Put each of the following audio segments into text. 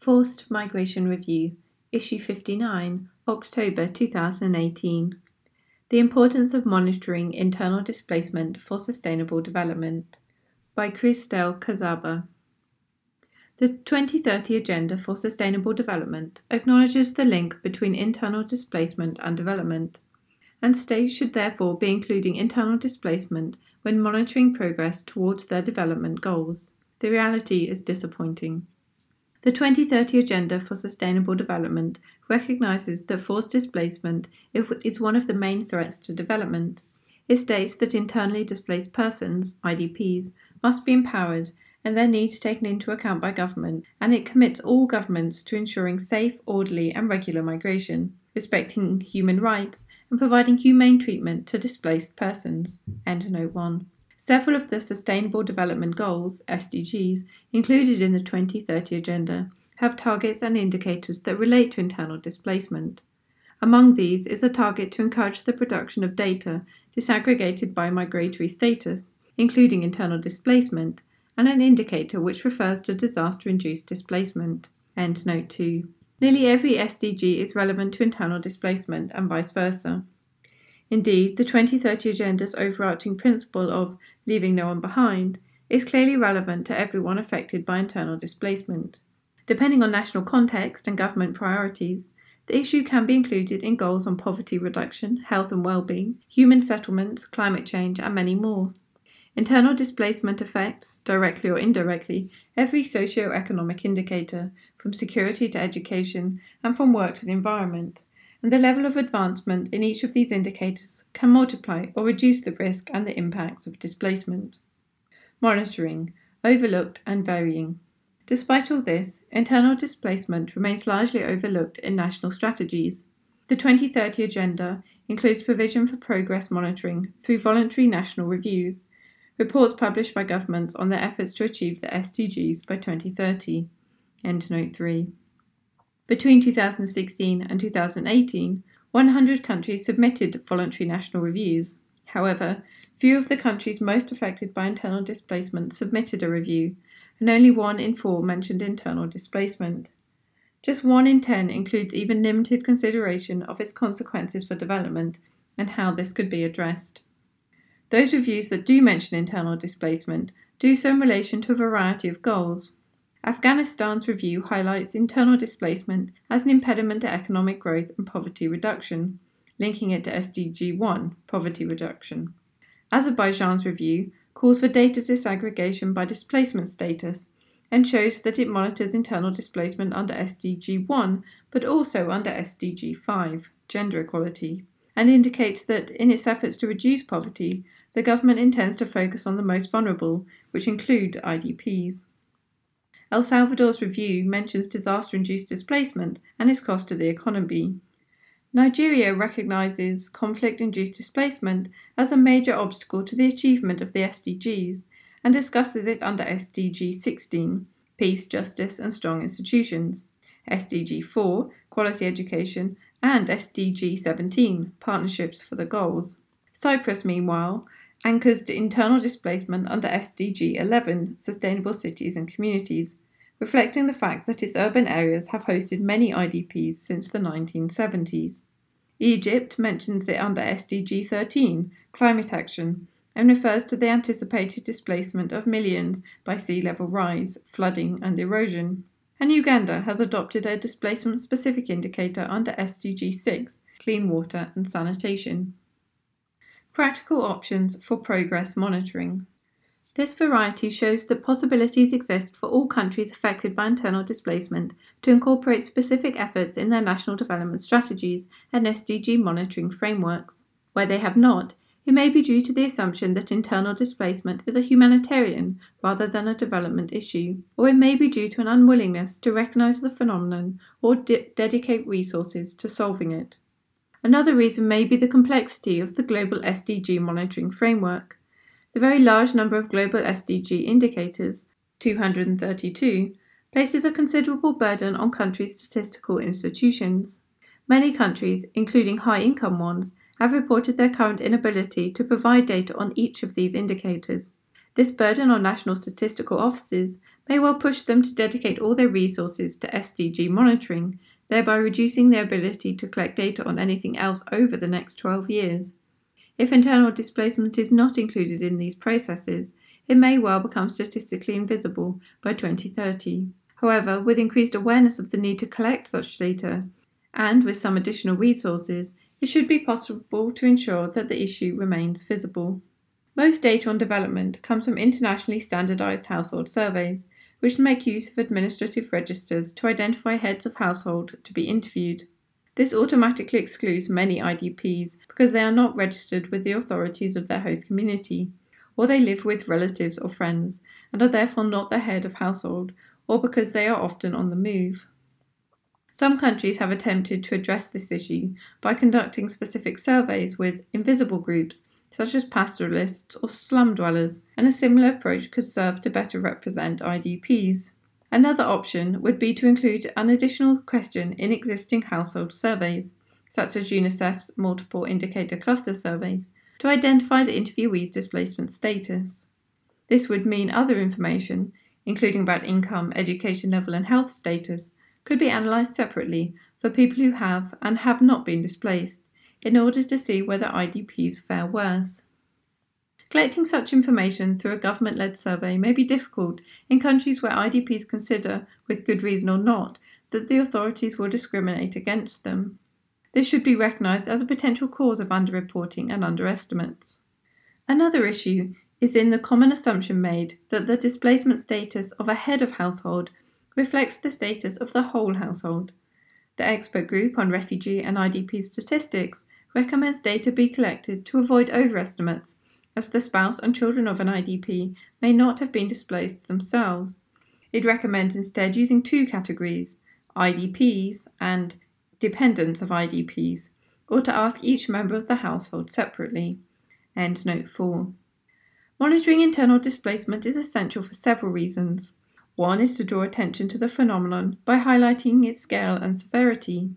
Forced Migration Review, Issue 59, October 2018. The Importance of Monitoring Internal Displacement for Sustainable Development by Christelle Cazabat. The 2030 Agenda for Sustainable Development acknowledges the link between internal displacement and development, and states should therefore be including internal displacement when monitoring progress towards their development goals. The reality is disappointing. The 2030 Agenda for Sustainable Development recognizes that forced displacement is one of the main threats to development. It states that internally displaced persons, IDPs, must be empowered and their needs taken into account by government, and it commits all governments to ensuring safe, orderly, and regular migration, respecting human rights, and providing humane treatment to displaced persons. End note 1. Several of the Sustainable Development Goals, SDGs, included in the 2030 Agenda have targets and indicators that relate to internal displacement. Among these is a target to encourage the production of data disaggregated by migratory status, including internal displacement, and an indicator which refers to disaster induced displacement. End note 2. Nearly every SDG is relevant to internal displacement and vice versa. Indeed, the 2030 Agenda's overarching principle of leaving no one behind is clearly relevant to everyone affected by internal displacement. Depending on national context and government priorities, the issue can be included in goals on poverty reduction, health and well-being, human settlements, climate change, and many more. Internal displacement affects, directly or indirectly, every socio-economic indicator, from security to education and from work to the environment and the level of advancement in each of these indicators can multiply or reduce the risk and the impacts of displacement. Monitoring, overlooked and varying. Despite all this, internal displacement remains largely overlooked in national strategies. The 2030 Agenda includes provision for progress monitoring through voluntary national reviews, reports published by governments on their efforts to achieve the SDGs by 2030. End note 3. Between 2016 and 2018, 100 countries submitted voluntary national reviews. However, few of the countries most affected by internal displacement submitted a review, and only one in four mentioned internal displacement. Just one in ten includes even limited consideration of its consequences for development and how this could be addressed. Those reviews that do mention internal displacement do so in relation to a variety of goals. Afghanistan's review highlights internal displacement as an impediment to economic growth and poverty reduction, linking it to SDG 1, poverty reduction. Azerbaijan's review calls for data disaggregation by displacement status and shows that it monitors internal displacement under SDG 1 but also under SDG 5, gender equality, and indicates that in its efforts to reduce poverty, the government intends to focus on the most vulnerable, which include IDPs. El Salvador's review mentions disaster induced displacement and its cost to the economy. Nigeria recognizes conflict induced displacement as a major obstacle to the achievement of the SDGs and discusses it under SDG 16, Peace, Justice and Strong Institutions, SDG 4, Quality Education, and SDG 17, Partnerships for the Goals. Cyprus, meanwhile, anchors the internal displacement under SDG 11, Sustainable Cities and Communities, reflecting the fact that its urban areas have hosted many IDPs since the 1970s. Egypt mentions it under SDG 13, Climate Action, and refers to the anticipated displacement of millions by sea level rise, flooding, and erosion. And Uganda has adopted a displacement specific indicator under SDG 6, Clean Water and Sanitation. Practical options for progress monitoring. This variety shows that possibilities exist for all countries affected by internal displacement to incorporate specific efforts in their national development strategies and SDG monitoring frameworks. Where they have not, it may be due to the assumption that internal displacement is a humanitarian rather than a development issue, or it may be due to an unwillingness to recognize the phenomenon or de- dedicate resources to solving it. Another reason may be the complexity of the global SDG monitoring framework. The very large number of global SDG indicators, 232, places a considerable burden on countries' statistical institutions. Many countries, including high income ones, have reported their current inability to provide data on each of these indicators. This burden on national statistical offices may well push them to dedicate all their resources to SDG monitoring, thereby reducing their ability to collect data on anything else over the next 12 years. If internal displacement is not included in these processes, it may well become statistically invisible by 2030. However, with increased awareness of the need to collect such data, and with some additional resources, it should be possible to ensure that the issue remains visible. Most data on development comes from internationally standardized household surveys, which make use of administrative registers to identify heads of household to be interviewed. This automatically excludes many IDPs because they are not registered with the authorities of their host community, or they live with relatives or friends and are therefore not the head of household, or because they are often on the move. Some countries have attempted to address this issue by conducting specific surveys with invisible groups such as pastoralists or slum dwellers, and a similar approach could serve to better represent IDPs. Another option would be to include an additional question in existing household surveys, such as UNICEF's multiple indicator cluster surveys, to identify the interviewee's displacement status. This would mean other information, including about income, education level, and health status, could be analysed separately for people who have and have not been displaced in order to see whether IDPs fare worse. Collecting such information through a government led survey may be difficult in countries where IDPs consider, with good reason or not, that the authorities will discriminate against them. This should be recognised as a potential cause of underreporting and underestimates. Another issue is in the common assumption made that the displacement status of a head of household reflects the status of the whole household. The expert group on refugee and IDP statistics recommends data be collected to avoid overestimates, as the spouse and children of an IDP may not have been displaced themselves. It recommends instead using two categories IDPs and dependents of IDPs, or to ask each member of the household separately. End note 4. Monitoring internal displacement is essential for several reasons. One is to draw attention to the phenomenon by highlighting its scale and severity.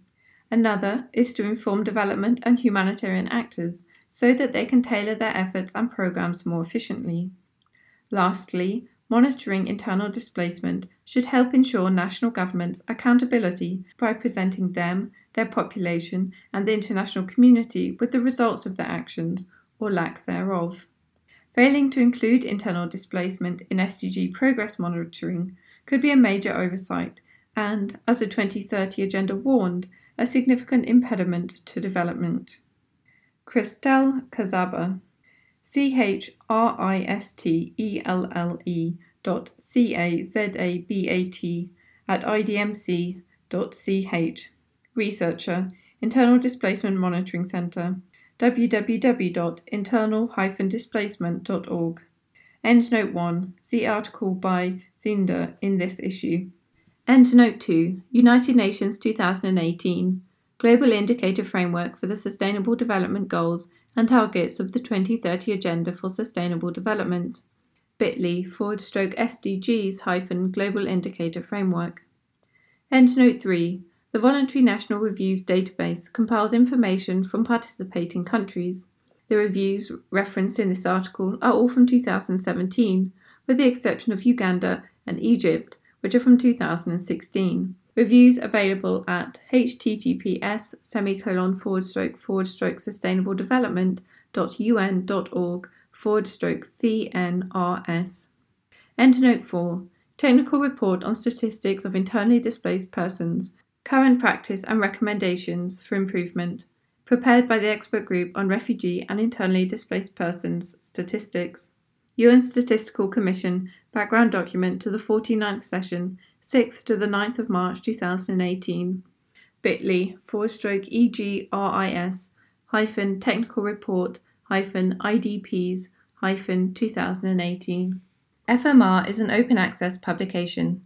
Another is to inform development and humanitarian actors so that they can tailor their efforts and programs more efficiently. Lastly, monitoring internal displacement should help ensure national governments' accountability by presenting them, their population, and the international community with the results of their actions or lack thereof. Failing to include internal displacement in SDG progress monitoring could be a major oversight and, as the 2030 Agenda warned, a significant impediment to development. Christelle Cazabat, C H R I S T E L L E dot C A Z A B A T at idmc dot ch, researcher, Internal Displacement Monitoring Centre, www.internal-displacement.org. Endnote 1. See article by Zinder in this issue. Endnote 2. United Nations 2018. Global Indicator Framework for the Sustainable Development Goals and Targets of the 2030 Agenda for Sustainable Development. bit.ly forward stroke SDGs hyphen Global Indicator Framework. Endnote 3. The Voluntary National Reviews database compiles information from participating countries. The reviews referenced in this article are all from 2017, with the exception of Uganda and Egypt, which are from 2016. Reviews available at https semicolon forward stroke forward stroke sustainable org forward stroke VNRS. Endnote 4 Technical Report on Statistics of Internally Displaced Persons, Current Practice and Recommendations for Improvement, prepared by the Expert Group on Refugee and Internally Displaced Persons Statistics. UN Statistical Commission background document to the 49th session, 6th to the 9th of March 2018. bit.ly forward stroke EGRIS hyphen technical report hyphen IDPs hyphen 2018. FMR is an open access publication.